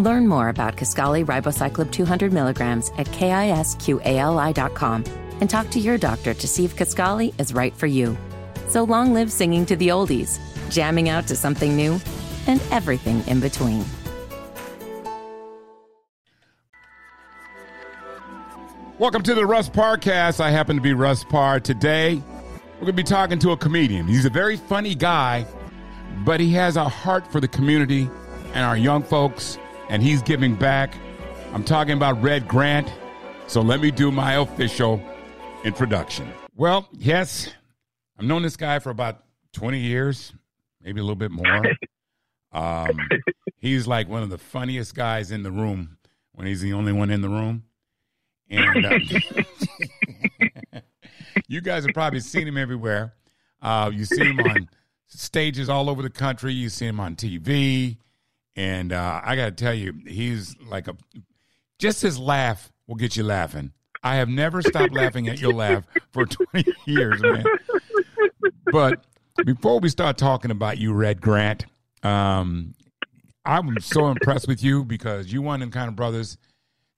Learn more about Kisqali ribociclib 200 milligrams at kisqali.com and talk to your doctor to see if Kisqali is right for you. So long live singing to the oldies, jamming out to something new, and everything in between. Welcome to the Russ Parcast. I happen to be Russ Parr. Today, we're going to be talking to a comedian. He's a very funny guy, but he has a heart for the community and our young folks, and he's giving back. I'm talking about Red Grant. So let me do my official introduction. Well, yes, I've known this guy for about 20 years, maybe a little bit more. Um, he's like one of the funniest guys in the room when he's the only one in the room. And uh, you guys have probably seen him everywhere. Uh, you see him on stages all over the country. You see him on TV. And uh, I got to tell you, he's like a just his laugh will get you laughing. I have never stopped laughing at your laugh for 20 years, man. But before we start talking about you, Red Grant, um, I'm so impressed with you because you one of the kind of brothers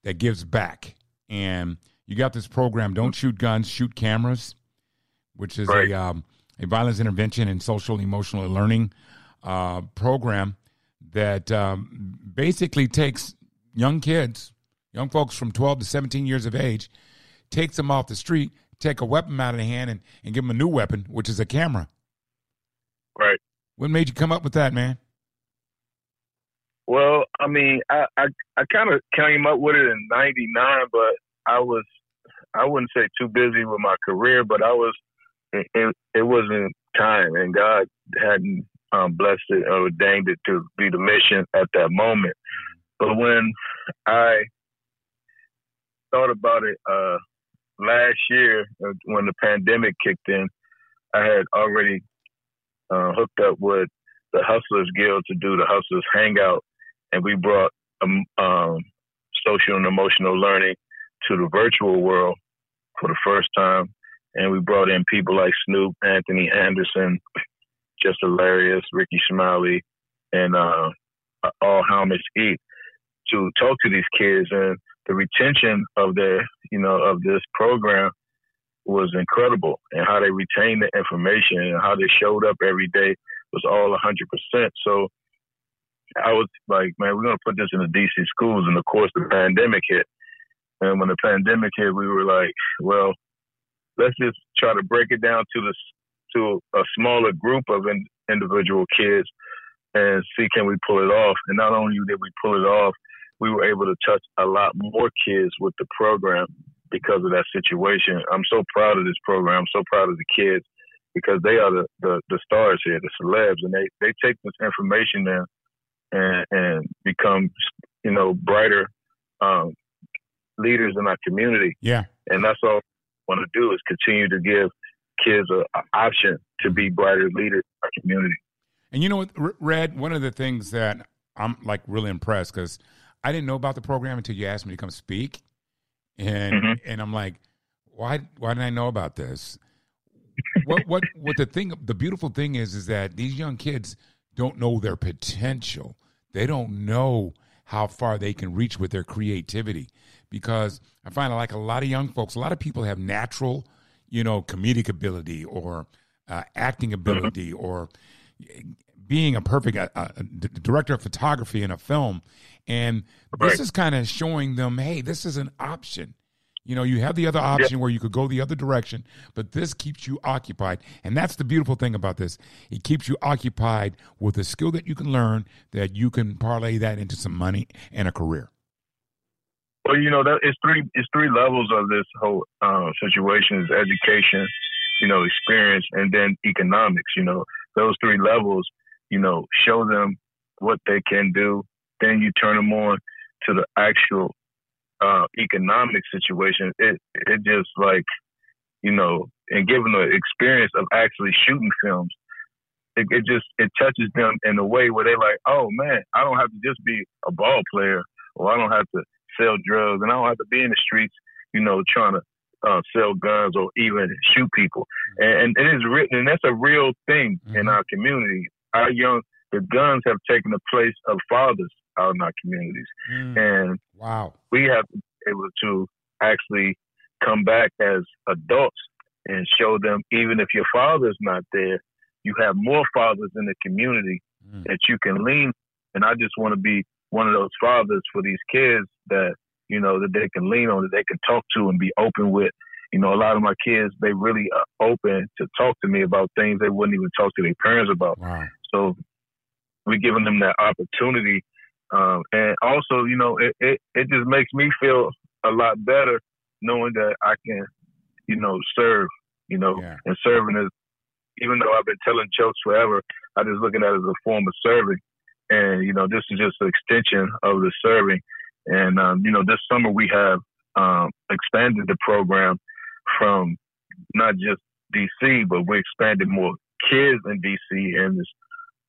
that gives back and you got this program, Don't Shoot Guns, Shoot Cameras, which is right. a, um, a violence intervention and social emotional learning uh, program that um, basically takes young kids, young folks from 12 to 17 years of age, takes them off the street, take a weapon out of their hand, and, and give them a new weapon, which is a camera. Right. What made you come up with that, man? Well, I mean, I I, I kind of came up with it in '99, but I was I wouldn't say too busy with my career, but I was it, it wasn't time, and God hadn't um, blessed it or ordained it to be the mission at that moment. But when I thought about it uh, last year, uh, when the pandemic kicked in, I had already uh, hooked up with the Hustlers Guild to do the Hustlers Hangout and we brought um, um, social and emotional learning to the virtual world for the first time. And we brought in people like Snoop, Anthony Anderson, just hilarious, Rickey Smiley, and uh, all Helmets Eat to talk to these kids. And the retention of their, you know, of this program was incredible. And how they retained the information and how they showed up every day was all 100%. So I was like, man, we're gonna put this in the DC schools, and of course the pandemic hit. And when the pandemic hit, we were like, well, let's just try to break it down to the to a smaller group of in, individual kids and see can we pull it off. And not only did we pull it off, we were able to touch a lot more kids with the program because of that situation. I'm so proud of this program. I'm so proud of the kids because they are the, the, the stars here, the celebs, and they, they take this information and and, and become, you know, brighter um, leaders in our community. Yeah. And that's all I want to do is continue to give kids an option to be brighter leaders in our community. And you know what, Red, one of the things that I'm like really impressed because I didn't know about the program until you asked me to come speak. And mm-hmm. and I'm like, why why didn't I know about this? what what what the thing the beautiful thing is is that these young kids don't know their potential. They don't know how far they can reach with their creativity because I find like a lot of young folks, a lot of people have natural, you know, comedic ability or uh, acting mm-hmm. ability mm-hmm. or being a perfect uh, uh director of photography in a film. And right. this is kind of showing them, hey, this is an option. You know, you have the other option where you could go the other direction, but this keeps you occupied. And that's the beautiful thing about this. It keeps you occupied with a skill that you can learn that you can parlay that into some money and a career. Well, you know, that it's three it's three levels of this whole uh, situation is education, you know, experience and then economics, you know. Those three levels, you know, show them what they can do, then you turn them on to the actual uh, economic situation, it it just like you know, and given the experience of actually shooting films, it, it just it touches them in a way where they're like, oh man, I don't have to just be a ball player, or I don't have to sell drugs, and I don't have to be in the streets, you know, trying to uh, sell guns or even shoot people. And, and it is written, and that's a real thing mm-hmm. in our community. Our young, the guns have taken the place of fathers out in our communities, mm. and wow, we have to be able to actually come back as adults and show them, even if your father's not there, you have more fathers in the community mm. that you can lean. And I just want to be one of those fathers for these kids that you know that they can lean on, that they can talk to, and be open with. You know, a lot of my kids they really are open to talk to me about things they wouldn't even talk to their parents about. Wow. So we're giving them that opportunity, um, and also, you know, it, it it just makes me feel a lot better knowing that I can, you know, serve. You know, yeah. and serving is even though I've been telling jokes forever, I just look at it as a form of serving. And, you know, this is just an extension of the serving. And, um, you know, this summer we have um, expanded the program from not just DC, but we expanded more kids in DC. And it's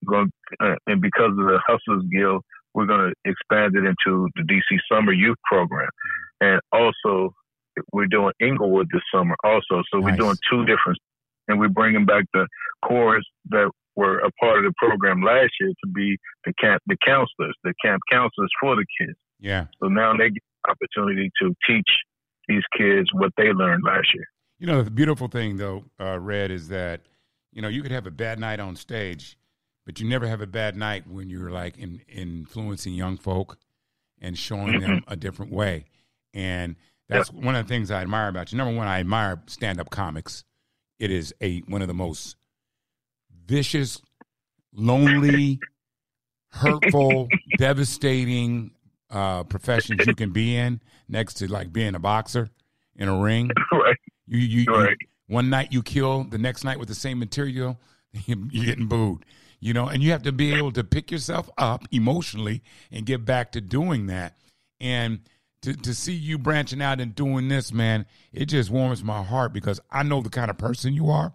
going, uh, and because of the Hustlers Guild, we're going to expand it into the DC Summer Youth Program. And also, we're doing Inglewood this summer also. So nice. we're doing two different and we're bringing back the chorus that were a part of the program last year to be the camp the counselors, the camp counselors for the kids. Yeah. So now they get the opportunity to teach these kids what they learned last year. You know, the beautiful thing though, uh, Red, is that you know you could have a bad night on stage, but you never have a bad night when you're like in, influencing young folk and showing them mm-hmm. a different way. And that's one of the things I admire about you. Number one, I admire stand up comics it is a one of the most vicious, lonely, hurtful, devastating uh, professions you can be in. Next to like being a boxer in a ring, right? You, you, right. you one night you kill, the next night with the same material, you're getting booed. You know, and you have to be able to pick yourself up emotionally and get back to doing that. And to, to see you branching out and doing this, man, it just warms my heart because I know the kind of person you are.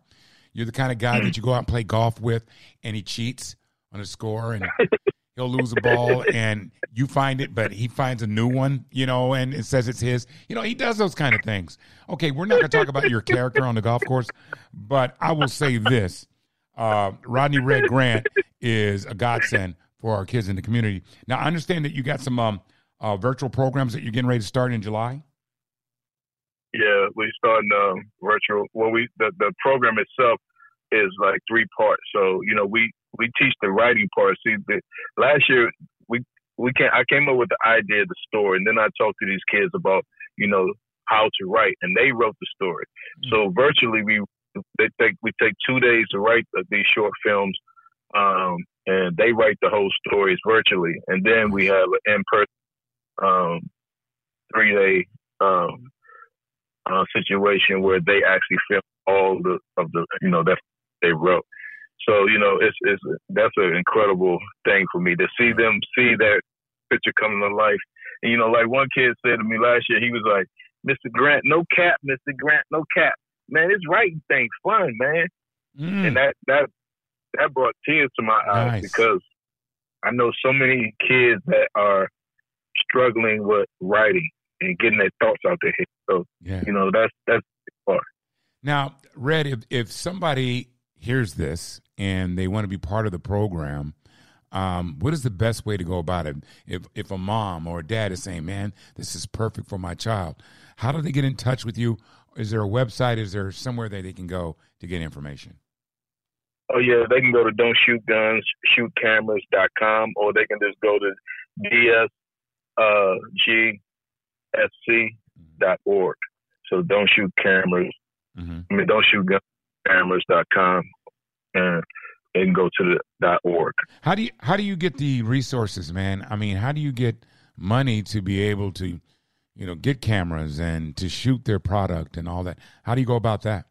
You're the kind of guy that you go out and play golf with and he cheats on a score and he'll lose a ball and you find it, but he finds a new one, you know, and it says it's his. You know, he does those kind of things. Okay, we're not going to talk about your character on the golf course, but I will say this. Uh, Rodney Red Grant is a godsend for our kids in the community. Now, I understand that you got some um, – uh, virtual programs that you're getting ready to start in July? Yeah, we starting um, virtual. Well, we the, the program itself is like three parts. So you know, we we teach the writing part. See, the, last year we we can I came up with the idea of the story, and then I talked to these kids about you know how to write, and they wrote the story. Mm-hmm. So virtually, we they take we take two days to write these short films, um, and they write the whole stories virtually, and then we have an in person um, three day um, uh, situation where they actually film all the of the you know that they wrote. So you know it's it's that's an incredible thing for me to see them see that picture coming to life. And you know, like one kid said to me last year, he was like, "Mr. Grant, no cap, Mr. Grant, no cap." Man, it's writing things fun, man. Mm. And that that that brought tears to my eyes nice. because I know so many kids that are struggling with writing and getting their thoughts out there. So yeah. you know that's that's part. Now, Red, if if somebody hears this and they want to be part of the program, um, what is the best way to go about it? If if a mom or a dad is saying, "Man, this is perfect for my child," how do they get in touch with you? Is there a website? Is there somewhere that they can go to get information? Oh yeah, they can go to don't shoot guns, shootcameras.com, or they can just go to DS uh, gsc.org. So don't shoot cameras. Mm-hmm. I mean, don't shoot cameras.com and they can go to the dot org. How do you how do you get the resources, man? I mean, how do you get money to be able to, you know, get cameras and to shoot their product and all that? How do you go about that?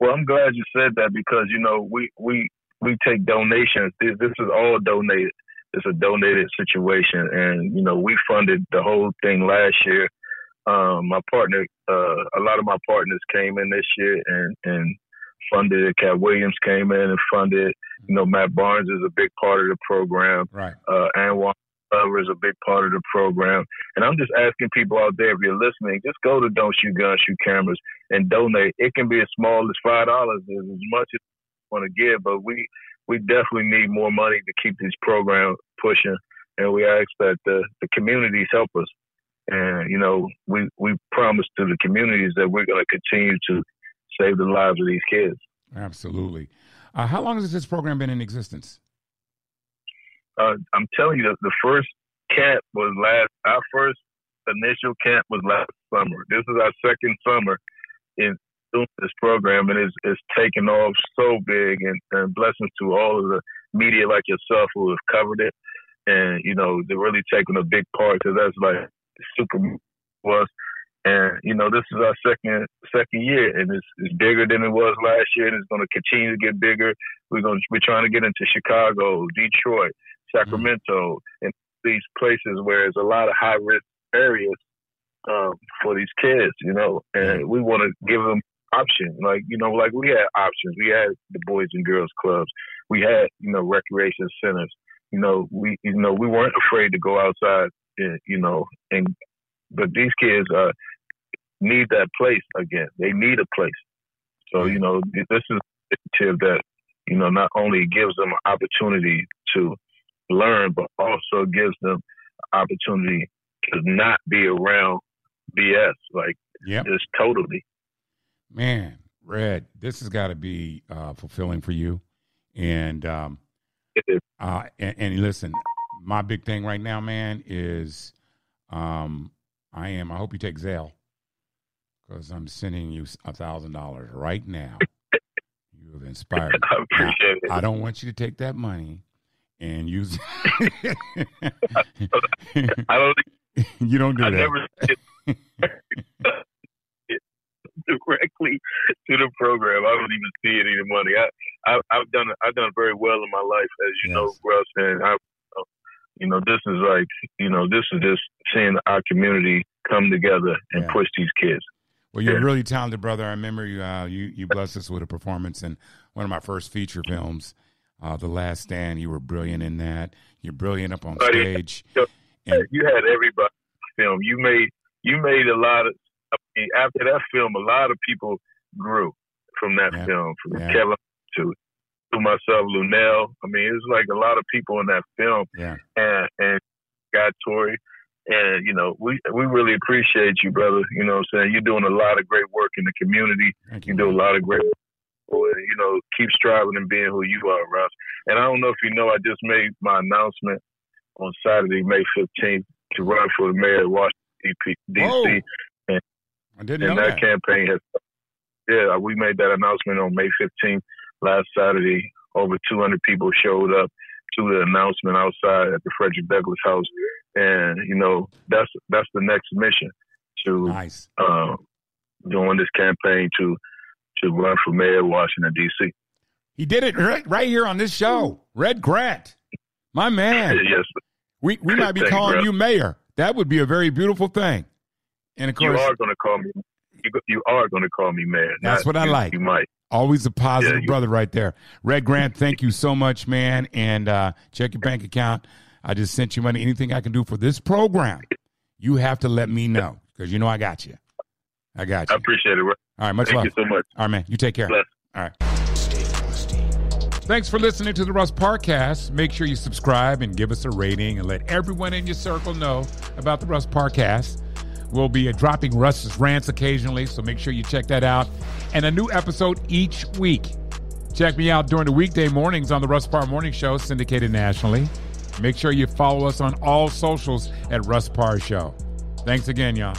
Well, I'm glad you said that because you know we we we take donations. This, this is all donated. it's a donated situation, and you know we funded the whole thing last year. Um, my partner, uh, a lot of my partners came in this year and and funded it. Katt Williams came in and funded. You know, Matt Barnes is a big part of the program. Right. Uh, Anwar Glover is a big part of the program. And I'm just asking people out there, if you're listening, just go to Don't Shoot Guns, Shoot Cameras and donate. It can be as small as five dollars, as much as you want to give, but we we definitely need more money to keep this program pushing. And we ask that the, the communities help us. And, you know, we, we promise to the communities that we're going to continue to save the lives of these kids. Absolutely. Uh, how long has this program been in existence? Uh, I'm telling you, the, first camp was last, our first initial camp was last summer. This is our second summer in doing this program, and it's, it's taken off so big. And, and blessings to all of the media like yourself who have covered it. And, you know, they're really taking a big part because that's like super was. And you know, this is our second second year, and it's, it's bigger than it was last year, and it's going to continue to get bigger. We're going we're trying to get into Chicago, Detroit, Sacramento, mm-hmm. and these places where there's a lot of high risk areas um, for these kids, you know, and we want to give them options. Like you know, like we had options. We had the boys and girls clubs. We had you know recreation centers. You know, we you know we weren't afraid to go outside. And, you know, and but these kids uh, need that place again. They need a place. So you know, this is tip that you know not only gives them an opportunity to learn, but also gives them opportunity to not be around BS. Like, yeah, just totally. Man, Red, this has got to be uh, fulfilling for you. And, um, uh, and, and listen, my big thing right now, man, is um, I am. I hope you take Zelle because I'm sending you a thousand dollars right now. You have inspired. I appreciate I, it. I don't want you to take that money and use. I don't. You don't do I that. Never directly to the program. I don't even see any money. I, I have done I've done very well in my life, as you yes. know, Russ, and I, you know, this is like you know, this is just seeing our community come together and yeah. push these kids. Well, you're yeah. really talented, brother. I remember you, uh, you you blessed us with a performance in one of my first feature films, uh, The Last Stand. You were brilliant in that. You're brilliant up on stage. And, you had everybody film. You made you made a lot of. I mean, after that film, a lot of people grew from that yeah. film, from yeah. Kevin to to myself, Luenell. I mean, it was like a lot of people in that film. Yeah. And and Scott Torrey. And, you know, we we really appreciate you, brother. You know what I'm saying? You're doing a lot of great work in the community. Thank you. you do a lot of great work. You know, keep striving and being who you are, Russ. And I don't know if you know, I just made my announcement on Saturday, May 15th, to run for the mayor of Washington, D.C. And, I didn't and know that, that campaign has, yeah, we made that announcement on May 15th last Saturday. Over 200 people showed up to the announcement outside at the Frederick Douglass House, and you know that's that's the next mission to nice. uh, doing this campaign to to run for mayor of Washington D.C. He did it right, right here on this show, Red Grant, my man. yes, we we might be calling you mayor. That would be a very beautiful thing. And of course, you are going to call me. You, you are going to call me mayor. That's what I you, like. You might. Always a positive yeah, brother right there. Red Grant, thank you so much, man. And uh, check your bank account. I just sent you money. Anything I can do for this program, you have to let me know because you know I got you. I got you. I appreciate it. All right, much Thank love. Thank you so much. All right, man. You take care. Bless. All right. Thanks for listening to the Russ Parcast. Make sure you subscribe and give us a rating and let everyone in your circle know about the Russ Parcast. We'll be uh, dropping Russ's rants occasionally, so make sure you check that out. And a new episode each week. Check me out during the weekday mornings on the Russ Parr Morning Show, syndicated nationally. Make sure you follow us on all socials at Russ Parr Show. Thanks again, y'all.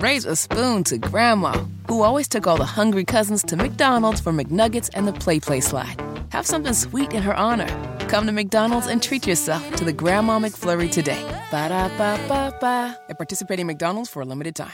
Raise a spoon to Grandma, who always took all the hungry cousins to McDonald's for McNuggets and the Play Play Slide. Have something sweet in her honor. Come to McDonald's and treat yourself to the Grandma McFlurry today. Ba da ba ba ba. At participating McDonald's for a limited time.